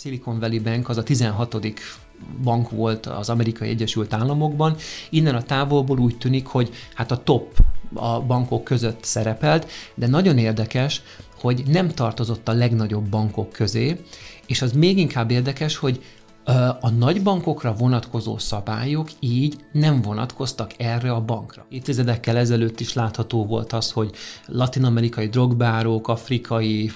Silicon Valley Bank az a 16 bank volt az Amerikai Egyesült Államokban. Innen a távolból úgy tűnik, hogy hát a top a bankok között szerepelt, de nagyon érdekes, hogy nem tartozott a legnagyobb bankok közé, és az még inkább érdekes, hogy a nagybankokra vonatkozó szabályok így nem vonatkoztak erre a bankra. Évtizedekkel ezelőtt is látható volt az, hogy latinamerikai drogbárok, afrikai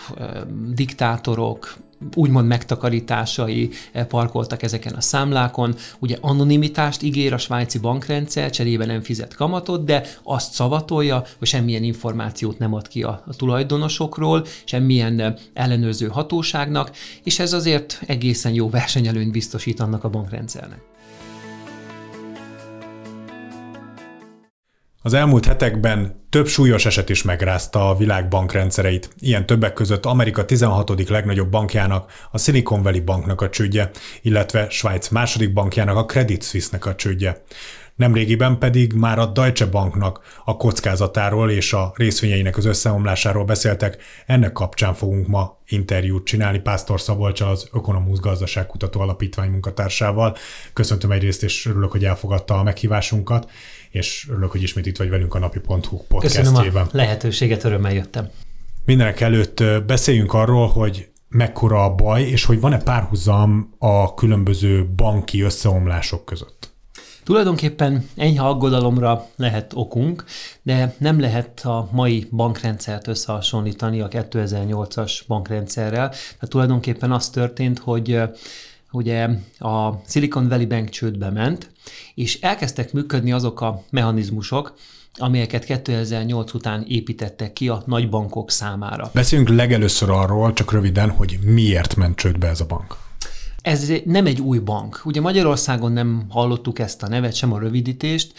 diktátorok, úgymond megtakarításai eh, parkoltak ezeken a számlákon. Ugye anonimitást ígér a svájci bankrendszer, cserébe nem fizet kamatot, de azt szavatolja, hogy semmilyen információt nem ad ki a, tulajdonosokról, semmilyen eh, ellenőrző hatóságnak, és ez azért egészen jó versenyelőnyt biztosít annak a bankrendszernek. Az elmúlt hetekben több súlyos eset is megrázta a világ bankrendszereit, ilyen többek között Amerika 16. legnagyobb bankjának, a Silicon Valley banknak a csődje, illetve Svájc második bankjának, a Credit Suisse-nek a csődje. Nemrégiben pedig már a Deutsche Banknak a kockázatáról és a részvényeinek az összeomlásáról beszéltek, ennek kapcsán fogunk ma interjút csinálni Pásztor Szabolcsal, az Ökonomusz Gazdaságkutató Alapítvány munkatársával. Köszöntöm egyrészt, és örülök, hogy elfogadta a meghívásunkat és örülök, hogy ismét itt vagy velünk a napi.hu podcastjében. Köszönöm a lehetőséget, örömmel jöttem. Mindenek előtt beszéljünk arról, hogy mekkora a baj, és hogy van-e párhuzam a különböző banki összeomlások között. Tulajdonképpen enyhe aggodalomra lehet okunk, de nem lehet a mai bankrendszert összehasonlítani a 2008-as bankrendszerrel. Tehát tulajdonképpen az történt, hogy ugye a Silicon Valley Bank csődbe ment, és elkezdtek működni azok a mechanizmusok, amelyeket 2008 után építettek ki a nagybankok számára. Beszéljünk legelőször arról, csak röviden, hogy miért ment csődbe ez a bank. Ez nem egy új bank. Ugye Magyarországon nem hallottuk ezt a nevet, sem a rövidítést.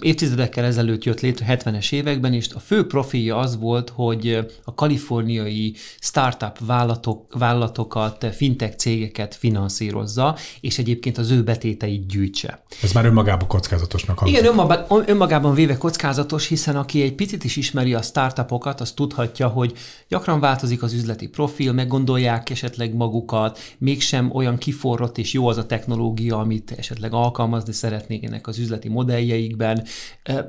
Évtizedekkel ezelőtt jött létre 70-es években, és a fő profilja az volt, hogy a kaliforniai startup vállalatok, vállalatokat, fintech cégeket finanszírozza, és egyébként az ő betéteit gyűjtse. Ez már önmagában kockázatosnak hangzik. Igen, önmagában, önmagában véve kockázatos, hiszen aki egy picit is ismeri a startupokat, az tudhatja, hogy gyakran változik az üzleti profil, meggondolják esetleg magukat, mégsem olyan kiforrott és jó az a technológia, amit esetleg alkalmazni szeretnének az üzleti modelljei, éveikben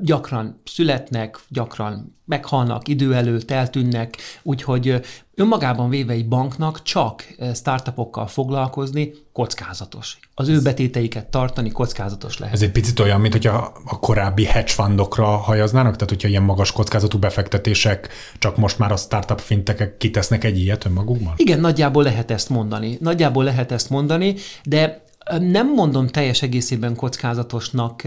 gyakran születnek, gyakran meghalnak idő előtt, eltűnnek, úgyhogy önmagában véve egy banknak csak startupokkal foglalkozni kockázatos. Az ő betéteiket tartani kockázatos lehet. Ez egy picit olyan, mint hogyha a korábbi hedge fundokra hajaznának, tehát hogyha ilyen magas kockázatú befektetések, csak most már a startup fintekek kitesznek egy ilyet önmagukban? Igen, nagyjából lehet ezt mondani. Nagyjából lehet ezt mondani, de nem mondom teljes egészében kockázatosnak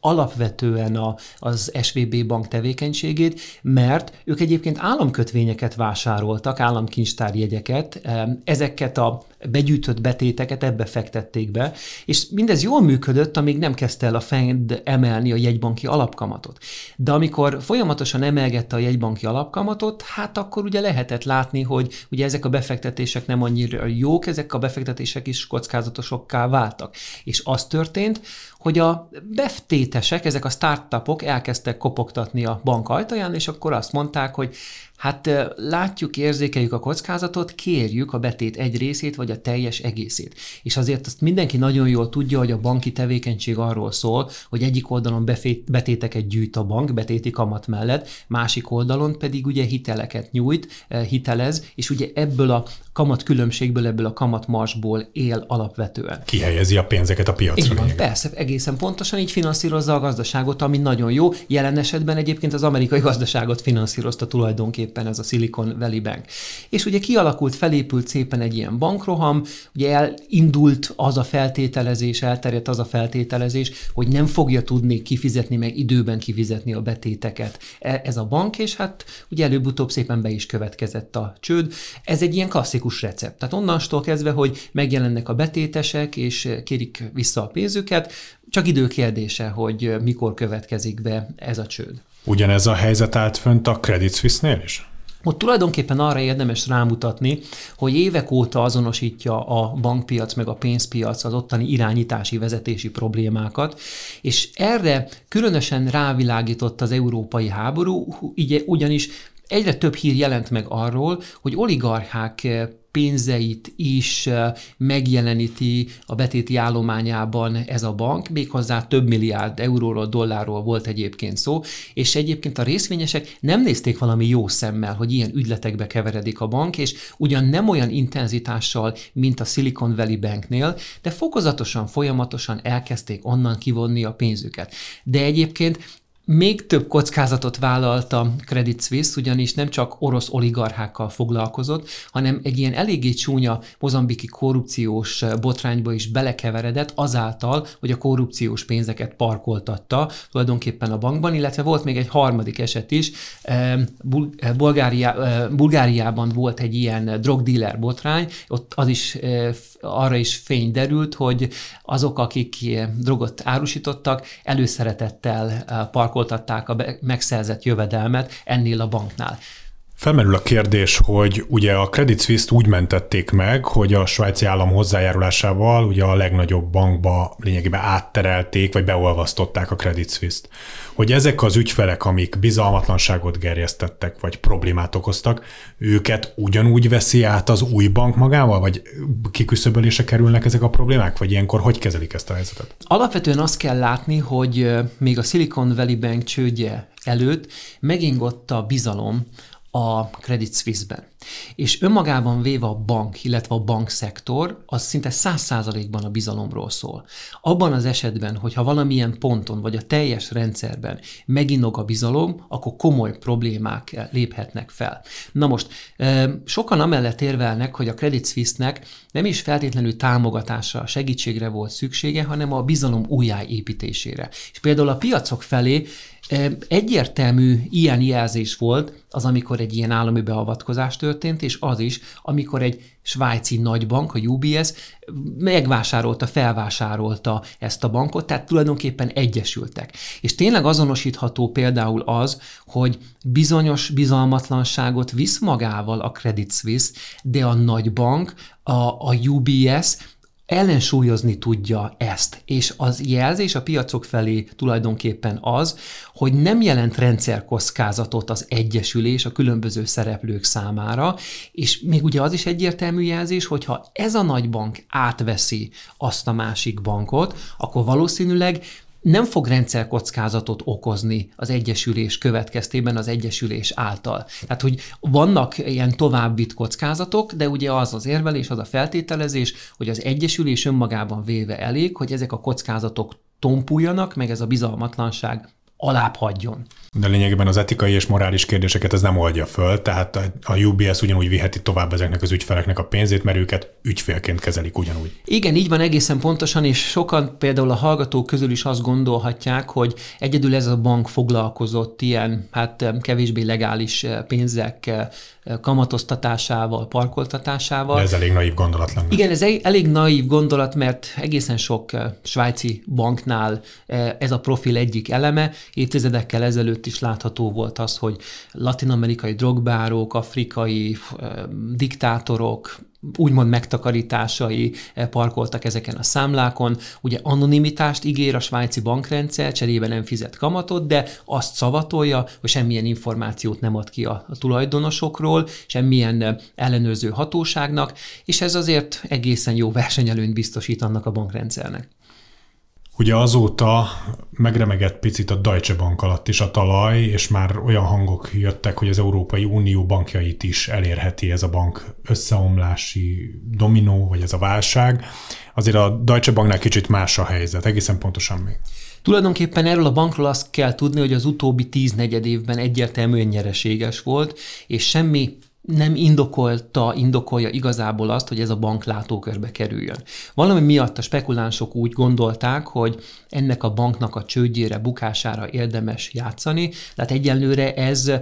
alapvetően a, az SVB bank tevékenységét, mert ők egyébként államkötvényeket vásároltak, államkincstárjegyeket, ezeket a begyűjtött betéteket ebbe fektették be, és mindez jól működött, amíg nem kezdte el a Fed emelni a jegybanki alapkamatot. De amikor folyamatosan emelgette a jegybanki alapkamatot, hát akkor ugye lehetett látni, hogy ugye ezek a befektetések nem annyira jók, ezek a befektetések is kockázatosokká váltak. És az történt, hogy a beftétesek, ezek a startupok elkezdtek kopogtatni a bank ajtaján, és akkor azt mondták, hogy Hát látjuk, érzékeljük a kockázatot, kérjük a betét egy részét, vagy a teljes egészét. És azért azt mindenki nagyon jól tudja, hogy a banki tevékenység arról szól, hogy egyik oldalon betéteket gyűjt a bank, betéti kamat mellett, másik oldalon pedig ugye hiteleket nyújt, hitelez, és ugye ebből a kamat különbségből, ebből a kamat marsból él alapvetően. Kihelyezi a pénzeket a piacra. Van, persze, egészen pontosan így finanszírozza a gazdaságot, ami nagyon jó. Jelen esetben egyébként az amerikai gazdaságot finanszírozta tulajdonképpen ez a Silicon Valley Bank. És ugye kialakult, felépült szépen egy ilyen bankroham, ugye elindult az a feltételezés, elterjedt az a feltételezés, hogy nem fogja tudni kifizetni, meg időben kifizetni a betéteket e, ez a bank, és hát ugye előbb-utóbb szépen be is következett a csőd. Ez egy ilyen klasszikus recept. Tehát onnantól kezdve, hogy megjelennek a betétesek, és kérik vissza a pénzüket, csak idő kérdése, hogy mikor következik be ez a csőd. Ugyanez a helyzet állt fönt a Credit Suisse-nél is? Ott tulajdonképpen arra érdemes rámutatni, hogy évek óta azonosítja a bankpiac meg a pénzpiac az ottani irányítási, vezetési problémákat, és erre különösen rávilágított az európai háború, ugye, ugyanis egyre több hír jelent meg arról, hogy oligarchák pénzeit is megjeleníti a betéti állományában ez a bank, méghozzá több milliárd euróról, dollárról volt egyébként szó, és egyébként a részvényesek nem nézték valami jó szemmel, hogy ilyen ügyletekbe keveredik a bank, és ugyan nem olyan intenzitással, mint a Silicon Valley Banknél, de fokozatosan, folyamatosan elkezdték onnan kivonni a pénzüket. De egyébként még több kockázatot vállalt a Credit Suisse, ugyanis nem csak orosz oligarchákkal foglalkozott, hanem egy ilyen eléggé csúnya mozambiki korrupciós botrányba is belekeveredett azáltal, hogy a korrupciós pénzeket parkoltatta tulajdonképpen a bankban, illetve volt még egy harmadik eset is. Bulgária, Bulgáriában volt egy ilyen drogdealer botrány, ott az is arra is fény derült, hogy azok, akik drogot árusítottak, előszeretettel parkoltatták a megszerzett jövedelmet ennél a banknál. Felmerül a kérdés, hogy ugye a Credit Suisse-t úgy mentették meg, hogy a svájci állam hozzájárulásával ugye a legnagyobb bankba lényegében átterelték, vagy beolvasztották a Credit Suisse-t. Hogy ezek az ügyfelek, amik bizalmatlanságot gerjesztettek, vagy problémát okoztak, őket ugyanúgy veszi át az új bank magával, vagy kiküszöbölése kerülnek ezek a problémák, vagy ilyenkor hogy kezelik ezt a helyzetet? Alapvetően azt kell látni, hogy még a Silicon Valley Bank csődje előtt megingott a bizalom a Credit Suisse-ben. És önmagában véve a bank, illetve a bankszektor, az szinte száz százalékban a bizalomról szól. Abban az esetben, hogyha valamilyen ponton, vagy a teljes rendszerben meginog a bizalom, akkor komoly problémák léphetnek fel. Na most, sokan amellett érvelnek, hogy a Credit Suisse-nek nem is feltétlenül támogatásra, segítségre volt szüksége, hanem a bizalom újjáépítésére. És például a piacok felé Egyértelmű ilyen jelzés volt az, amikor egy ilyen állami beavatkozás történt, és az is, amikor egy svájci nagybank, a UBS megvásárolta, felvásárolta ezt a bankot, tehát tulajdonképpen egyesültek. És tényleg azonosítható például az, hogy bizonyos bizalmatlanságot visz magával a Credit Suisse, de a nagybank, a, a UBS ellensúlyozni tudja ezt. És az jelzés a piacok felé tulajdonképpen az, hogy nem jelent rendszerkockázatot az egyesülés a különböző szereplők számára, és még ugye az is egyértelmű jelzés, hogyha ez a nagy bank átveszi azt a másik bankot, akkor valószínűleg nem fog rendszerkockázatot okozni az egyesülés következtében az egyesülés által. Tehát, hogy vannak ilyen további kockázatok, de ugye az az érvelés, az a feltételezés, hogy az egyesülés önmagában véve elég, hogy ezek a kockázatok tompuljanak, meg ez a bizalmatlanság alább hagyjon. De lényegében az etikai és morális kérdéseket ez nem oldja föl, tehát a UBS ugyanúgy viheti tovább ezeknek az ügyfeleknek a pénzét, mert őket ügyfélként kezelik ugyanúgy. Igen, így van egészen pontosan, és sokan például a hallgatók közül is azt gondolhatják, hogy egyedül ez a bank foglalkozott ilyen, hát kevésbé legális pénzek kamatoztatásával, parkoltatásával. De ez elég naív gondolat lenne. Igen, ez elég naív gondolat, mert egészen sok svájci banknál ez a profil egyik eleme. Évtizedekkel ezelőtt is látható volt az, hogy latinamerikai drogbárok, afrikai diktátorok, úgymond megtakarításai parkoltak ezeken a számlákon. Ugye anonimitást ígér a svájci bankrendszer, cserébe nem fizet kamatot, de azt szavatolja, hogy semmilyen információt nem ad ki a, a tulajdonosokról, semmilyen ellenőrző hatóságnak, és ez azért egészen jó versenyelőnyt biztosít annak a bankrendszernek. Ugye azóta megremegett picit a Deutsche Bank alatt is a talaj, és már olyan hangok jöttek, hogy az Európai Unió bankjait is elérheti ez a bank összeomlási dominó, vagy ez a válság. Azért a Deutsche Banknál kicsit más a helyzet, egészen pontosan még. Tulajdonképpen erről a bankról azt kell tudni, hogy az utóbbi tíz negyed évben egyértelműen nyereséges volt, és semmi nem indokolta, indokolja igazából azt, hogy ez a bank látókörbe kerüljön. Valami miatt a spekulánsok úgy gondolták, hogy ennek a banknak a csődjére, bukására érdemes játszani, tehát egyelőre ez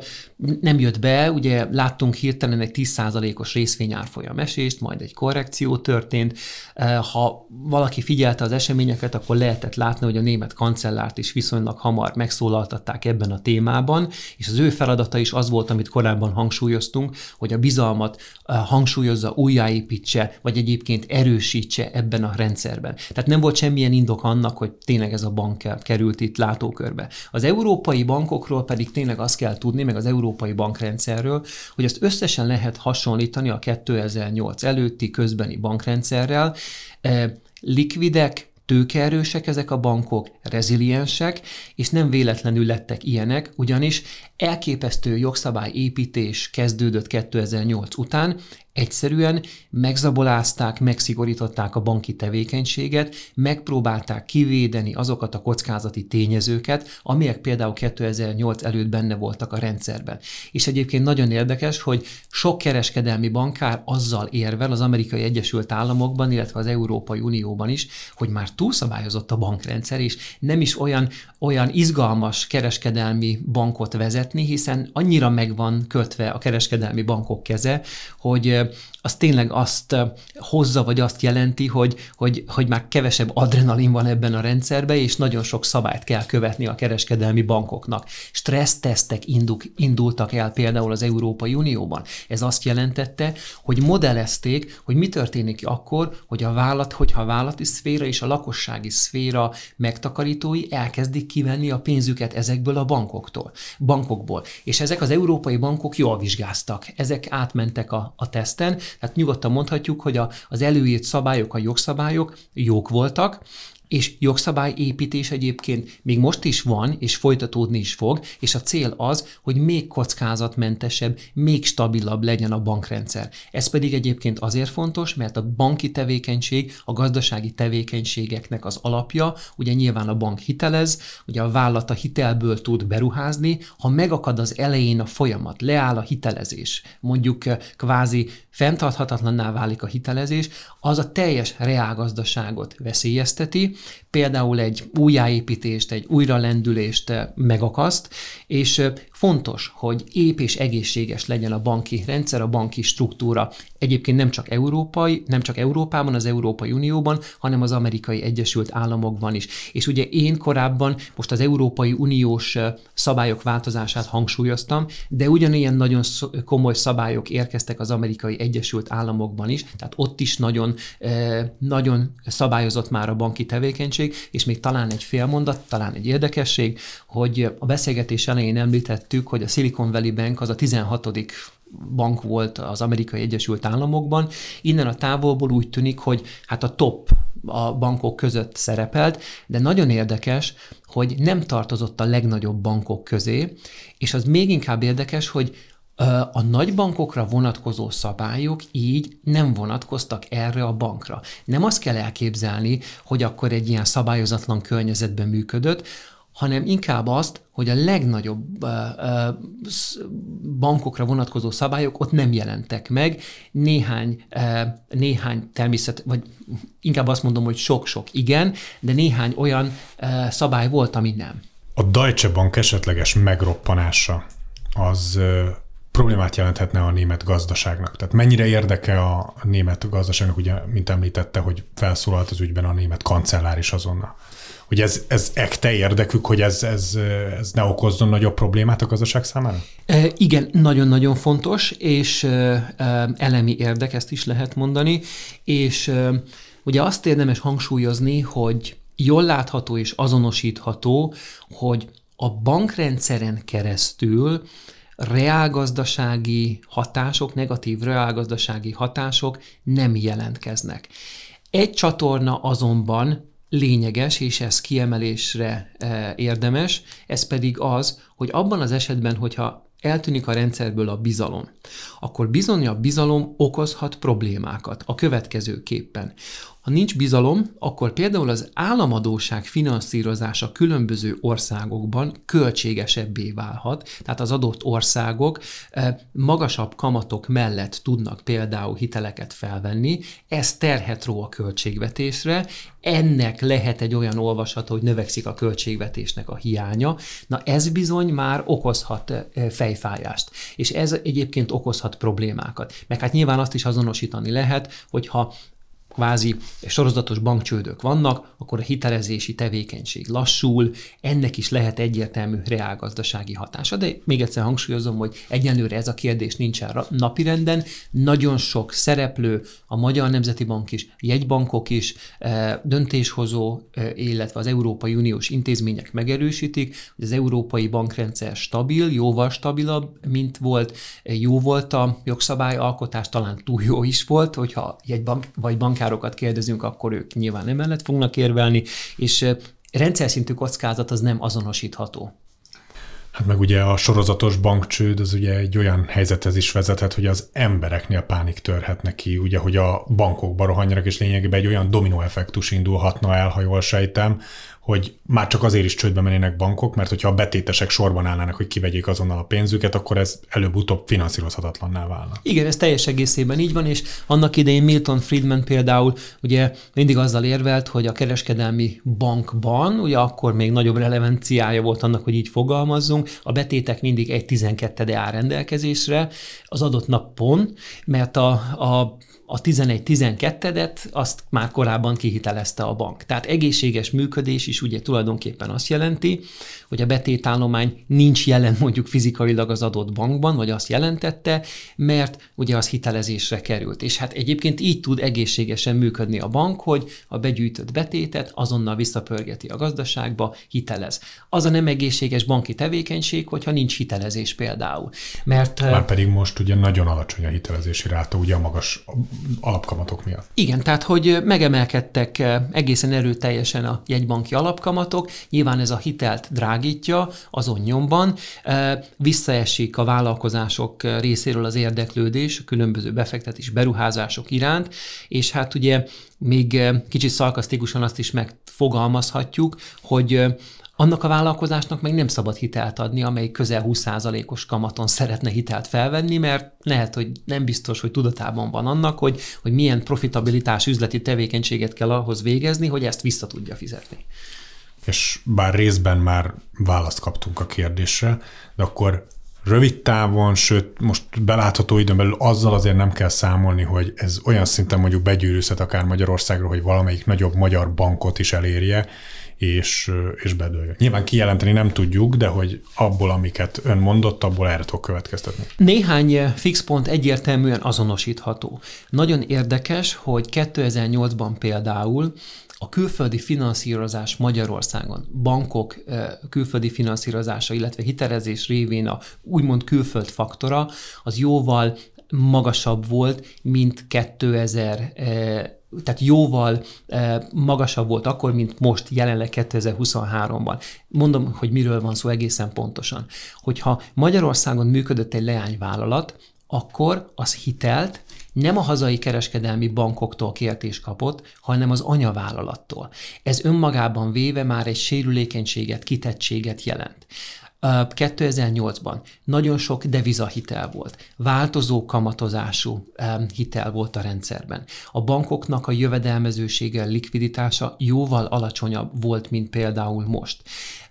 nem jött be, ugye láttunk hirtelen egy 10%-os részvényárfolyam esést, majd egy korrekció történt. Ha valaki figyelte az eseményeket, akkor lehetett látni, hogy a német kancellárt is viszonylag hamar megszólaltatták ebben a témában, és az ő feladata is az volt, amit korábban hangsúlyoztunk, hogy a bizalmat hangsúlyozza, újjáépítse, vagy egyébként erősítse ebben a rendszerben. Tehát nem volt semmilyen indok annak, hogy tényleg ez a bank került itt látókörbe. Az európai bankokról pedig tényleg azt kell tudni, meg az európai bankrendszerről, hogy azt összesen lehet hasonlítani a 2008 előtti közbeni bankrendszerrel. Likvidek, tőkeerősek ezek a bankok, reziliensek, és nem véletlenül lettek ilyenek, ugyanis elképesztő jogszabályépítés kezdődött 2008 után, Egyszerűen megzabolázták, megszigorították a banki tevékenységet, megpróbálták kivédeni azokat a kockázati tényezőket, amelyek például 2008 előtt benne voltak a rendszerben. És egyébként nagyon érdekes, hogy sok kereskedelmi bankár azzal érvel az Amerikai Egyesült Államokban, illetve az Európai Unióban is, hogy már túlszabályozott a bankrendszer, és nem is olyan, olyan izgalmas kereskedelmi bankot vezetni, hiszen annyira megvan kötve a kereskedelmi bankok keze, az tényleg azt hozza, vagy azt jelenti, hogy, hogy, hogy már kevesebb adrenalin van ebben a rendszerben, és nagyon sok szabályt kell követni a kereskedelmi bankoknak. Stressztesztek indultak el például az Európai Unióban. Ez azt jelentette, hogy modellezték, hogy mi történik akkor, hogy a vállat, hogyha a vállati szféra és a lakossági szféra megtakarítói elkezdik kivenni a pénzüket ezekből a bankoktól, bankokból. És ezek az európai bankok jól vizsgáztak. Ezek átmentek a, a teszten, tehát nyugodtan mondhatjuk, hogy a, az előírt szabályok, a jogszabályok jók voltak, és jogszabályépítés egyébként még most is van, és folytatódni is fog, és a cél az, hogy még kockázatmentesebb, még stabilabb legyen a bankrendszer. Ez pedig egyébként azért fontos, mert a banki tevékenység, a gazdasági tevékenységeknek az alapja, ugye nyilván a bank hitelez, ugye a vállalat a hitelből tud beruházni, ha megakad az elején a folyamat, leáll a hitelezés, mondjuk eh, kvázi fenntarthatatlanná válik a hitelezés, az a teljes reálgazdaságot veszélyezteti, például egy újjáépítést, egy újralendülést eh, megakaszt, és eh, fontos, hogy ép és egészséges legyen a banki rendszer, a banki struktúra. Egyébként nem csak európai, nem csak Európában, az Európai Unióban, hanem az Amerikai Egyesült Államokban is. És ugye én korábban most az Európai Uniós eh, szabályok változását hangsúlyoztam, de ugyanilyen nagyon komoly szabályok érkeztek az Amerikai Egyesült Államokban is, tehát ott is nagyon, nagyon szabályozott már a banki tevékenység, és még talán egy félmondat, talán egy érdekesség, hogy a beszélgetés elején említettük, hogy a Silicon Valley Bank az a 16 bank volt az Amerikai Egyesült Államokban. Innen a távolból úgy tűnik, hogy hát a top a bankok között szerepelt, de nagyon érdekes, hogy nem tartozott a legnagyobb bankok közé, és az még inkább érdekes, hogy a nagybankokra vonatkozó szabályok így nem vonatkoztak erre a bankra. Nem azt kell elképzelni, hogy akkor egy ilyen szabályozatlan környezetben működött, hanem inkább azt, hogy a legnagyobb bankokra vonatkozó szabályok ott nem jelentek meg, néhány, néhány természet, vagy inkább azt mondom, hogy sok-sok igen, de néhány olyan szabály volt, ami nem. A Deutsche Bank esetleges megroppanása az problémát jelenthetne a német gazdaságnak? Tehát mennyire érdeke a német gazdaságnak, ugye, mint említette, hogy felszólalt az ügyben a német kancellár is azonnal. Hogy ez, ez ekte érdekük, hogy ez, ez, ez ne okozzon nagyobb problémát a gazdaság számára? E, igen, nagyon-nagyon fontos, és e, elemi érdek, ezt is lehet mondani, és e, ugye azt érdemes hangsúlyozni, hogy jól látható és azonosítható, hogy a bankrendszeren keresztül reálgazdasági hatások, negatív reálgazdasági hatások nem jelentkeznek. Egy csatorna azonban lényeges, és ez kiemelésre e, érdemes, ez pedig az, hogy abban az esetben, hogyha eltűnik a rendszerből a bizalom, akkor bizony a bizalom okozhat problémákat a következőképpen. Ha nincs bizalom, akkor például az államadóság finanszírozása különböző országokban költségesebbé válhat, tehát az adott országok eh, magasabb kamatok mellett tudnak például hiteleket felvenni, ez terhet ró a költségvetésre, ennek lehet egy olyan olvasat, hogy növekszik a költségvetésnek a hiánya, na ez bizony már okozhat eh, fejfájást, és ez egyébként okozhat problémákat. Meg hát nyilván azt is azonosítani lehet, hogyha kvázi sorozatos bankcsődök vannak, akkor a hitelezési tevékenység lassul, ennek is lehet egyértelmű reálgazdasági hatása. De még egyszer hangsúlyozom, hogy egyenlőre ez a kérdés nincsen napirenden. Nagyon sok szereplő, a Magyar Nemzeti Bank is, jegybankok is, eh, döntéshozó, eh, illetve az Európai Uniós intézmények megerősítik, hogy az európai bankrendszer stabil, jóval stabilabb, mint volt, jó volt a jogszabályalkotás, talán túl jó is volt, hogyha jegybank vagy bank bankárokat kérdezünk, akkor ők nyilván emellett fognak érvelni, és rendszer szintű kockázat az nem azonosítható. Hát meg ugye a sorozatos bankcsőd az ugye egy olyan helyzethez is vezethet, hogy az embereknél pánik törhetne ki, ugye, hogy a bankokba rohanjanak, és lényegében egy olyan dominóeffektus indulhatna el, ha jól sejtem, hogy már csak azért is csődbe mennének bankok, mert hogyha a betétesek sorban állnának, hogy kivegyék azonnal a pénzüket, akkor ez előbb-utóbb finanszírozhatatlanná válna. Igen, ez teljes egészében így van, és annak idején Milton Friedman például ugye mindig azzal érvelt, hogy a kereskedelmi bankban, ugye akkor még nagyobb relevanciája volt annak, hogy így fogalmazzunk, a betétek mindig egy 12 áll rendelkezésre az adott napon, mert a, a a 11-12-et azt már korábban kihitelezte a bank. Tehát egészséges működés is ugye tulajdonképpen azt jelenti, hogy a betétállomány nincs jelen mondjuk fizikailag az adott bankban, vagy azt jelentette, mert ugye az hitelezésre került. És hát egyébként így tud egészségesen működni a bank, hogy a begyűjtött betétet azonnal visszapörgeti a gazdaságba, hitelez. Az a nem egészséges banki tevékenység, hogyha nincs hitelezés például. Mert, Már pedig most ugye nagyon alacsony a hitelezési ráta, ugye a magas alapkamatok miatt. Igen, tehát hogy megemelkedtek egészen erőteljesen a jegybanki alapkamatok, nyilván ez a hitelt drágítja azon nyomban, visszaesik a vállalkozások részéről az érdeklődés, a különböző befektetés beruházások iránt, és hát ugye még kicsit szalkasztikusan azt is megfogalmazhatjuk, hogy annak a vállalkozásnak meg nem szabad hitelt adni, amely közel 20%-os kamaton szeretne hitelt felvenni, mert lehet, hogy nem biztos, hogy tudatában van annak, hogy, hogy milyen profitabilitás üzleti tevékenységet kell ahhoz végezni, hogy ezt vissza tudja fizetni. És bár részben már választ kaptunk a kérdésre, de akkor rövid távon, sőt most belátható időn belül azzal azért nem kell számolni, hogy ez olyan szinten mondjuk begyűrűzhet akár Magyarországra, hogy valamelyik nagyobb magyar bankot is elérje, és, és bedőljön. Nyilván kijelenteni nem tudjuk, de hogy abból, amiket ön mondott, abból erre tudok következtetni. Néhány fix pont egyértelműen azonosítható. Nagyon érdekes, hogy 2008-ban például a külföldi finanszírozás Magyarországon, bankok külföldi finanszírozása, illetve hitelezés révén a úgymond külföld faktora, az jóval magasabb volt, mint 2000 tehát jóval magasabb volt akkor, mint most jelenleg 2023-ban. Mondom, hogy miről van szó egészen pontosan. Hogyha Magyarországon működött egy leányvállalat, akkor az hitelt nem a hazai kereskedelmi bankoktól kért és kapott, hanem az anyavállalattól. Ez önmagában véve már egy sérülékenységet, kitettséget jelent. 2008-ban nagyon sok devizahitel volt, változó kamatozású hitel volt a rendszerben. A bankoknak a jövedelmezősége, likviditása jóval alacsonyabb volt, mint például most.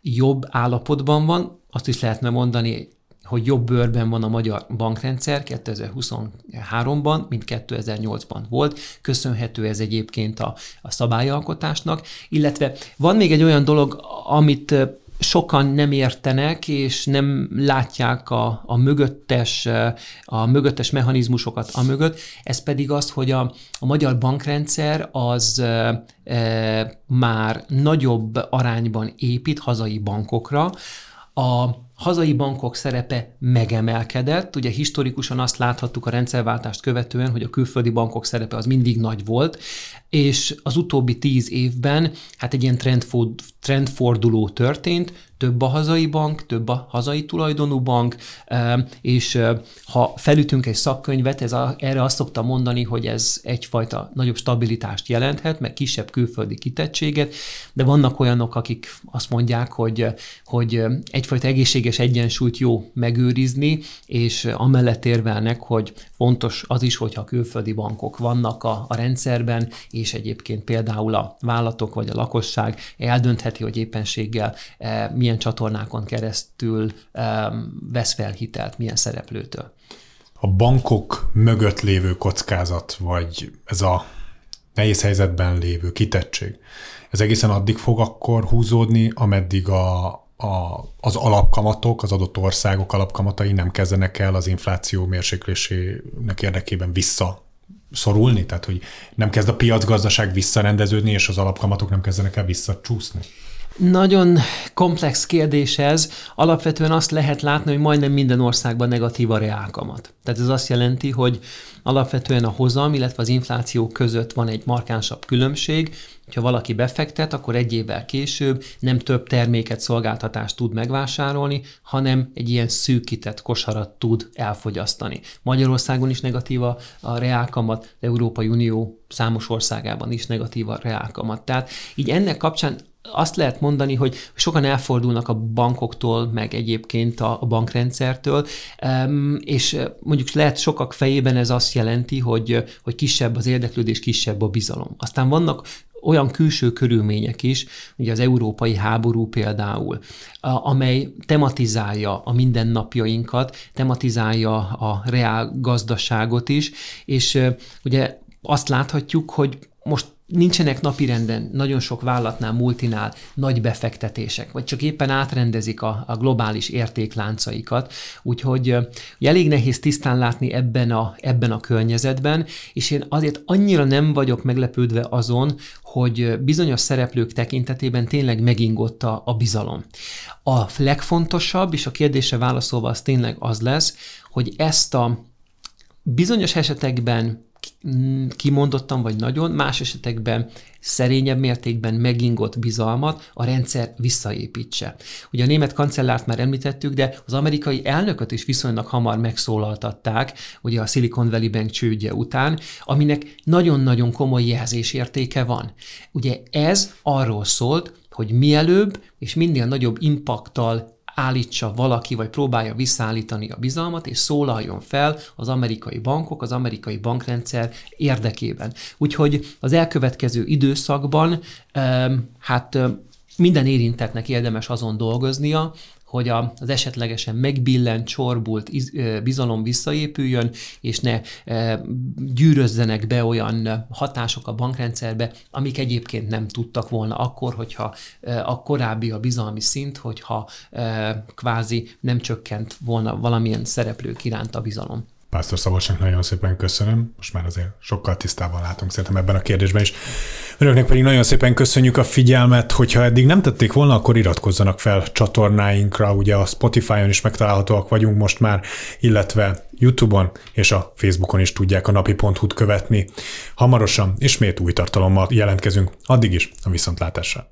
Jobb állapotban van, azt is lehetne mondani, hogy jobb bőrben van a magyar bankrendszer 2023-ban, mint 2008-ban volt. Köszönhető ez egyébként a, a szabályalkotásnak, illetve van még egy olyan dolog, amit sokan nem értenek, és nem látják a, a mögöttes, a mögöttes mechanizmusokat a mögött, ez pedig az, hogy a, a magyar bankrendszer az e, már nagyobb arányban épít hazai bankokra, a hazai bankok szerepe megemelkedett. Ugye historikusan azt láthattuk a rendszerváltást követően, hogy a külföldi bankok szerepe az mindig nagy volt, és az utóbbi tíz évben hát egy ilyen trendforduló történt, több a hazai bank, több a hazai tulajdonú bank, és ha felütünk egy szakkönyvet, ez a, erre azt szoktam mondani, hogy ez egyfajta nagyobb stabilitást jelenthet, meg kisebb külföldi kitettséget, de vannak olyanok, akik azt mondják, hogy, hogy egyfajta egészséges egyensúlyt jó megőrizni, és amellett érvelnek, hogy fontos az is, hogyha külföldi bankok vannak a, a rendszerben, és egyébként például a vállalatok vagy a lakosság eldöntheti, hogy éppenséggel milyen milyen csatornákon keresztül vesz fel hitelt, milyen szereplőtől. A bankok mögött lévő kockázat, vagy ez a nehéz helyzetben lévő kitettség. Ez egészen addig fog akkor húzódni, ameddig a, a, az alapkamatok, az adott országok alapkamatai nem kezdenek el az infláció mérséklésének érdekében vissza szorulni? Tehát, hogy nem kezd a piacgazdaság visszarendeződni, és az alapkamatok nem kezdenek el visszacsúszni? Nagyon komplex kérdés ez. Alapvetően azt lehet látni, hogy majdnem minden országban negatív a reálkamat. Tehát ez azt jelenti, hogy alapvetően a hozam, illetve az infláció között van egy markánsabb különbség. Ha valaki befektet, akkor egy évvel később nem több terméket, szolgáltatást tud megvásárolni, hanem egy ilyen szűkített kosarat tud elfogyasztani. Magyarországon is negatív a, reálkamat, Európai Unió számos országában is negatív a reálkamat. Tehát így ennek kapcsán azt lehet mondani, hogy sokan elfordulnak a bankoktól, meg egyébként a, bankrendszertől, és mondjuk lehet sokak fejében ez azt jelenti, hogy, hogy kisebb az érdeklődés, kisebb a bizalom. Aztán vannak olyan külső körülmények is, ugye az európai háború például, amely tematizálja a mindennapjainkat, tematizálja a reál gazdaságot is, és ugye azt láthatjuk, hogy most nincsenek napirenden nagyon sok vállalatnál, multinál nagy befektetések, vagy csak éppen átrendezik a, a globális értékláncaikat, úgyhogy elég nehéz tisztán látni ebben a, ebben a környezetben, és én azért annyira nem vagyok meglepődve azon, hogy bizonyos szereplők tekintetében tényleg megingott a, a bizalom. A legfontosabb, és a kérdése válaszolva az tényleg az lesz, hogy ezt a bizonyos esetekben kimondottan vagy nagyon, más esetekben szerényebb mértékben megingott bizalmat a rendszer visszaépítse. Ugye a német kancellárt már említettük, de az amerikai elnököt is viszonylag hamar megszólaltatták, ugye a Silicon Valley Bank csődje után, aminek nagyon-nagyon komoly jelzésértéke van. Ugye ez arról szólt, hogy mielőbb és minél nagyobb impaktal állítsa valaki, vagy próbálja visszaállítani a bizalmat, és szólaljon fel az amerikai bankok, az amerikai bankrendszer érdekében. Úgyhogy az elkövetkező időszakban hát minden érintetnek érdemes azon dolgoznia, hogy a, az esetlegesen megbillent, csorbult bizalom visszaépüljön, és ne gyűrözzenek be olyan hatások a bankrendszerbe, amik egyébként nem tudtak volna akkor, hogyha a korábbi a bizalmi szint, hogyha e, kvázi nem csökkent volna valamilyen szereplők iránt a bizalom. Pásztor Szabolcsnak nagyon szépen köszönöm. Most már azért sokkal tisztában látunk szerintem ebben a kérdésben is. Önöknek pedig nagyon szépen köszönjük a figyelmet, hogyha eddig nem tették volna, akkor iratkozzanak fel csatornáinkra, ugye a Spotify-on is megtalálhatóak vagyunk most már, illetve YouTube-on és a Facebookon is tudják a napi.hu-t követni. Hamarosan ismét új tartalommal jelentkezünk, addig is a viszontlátásra.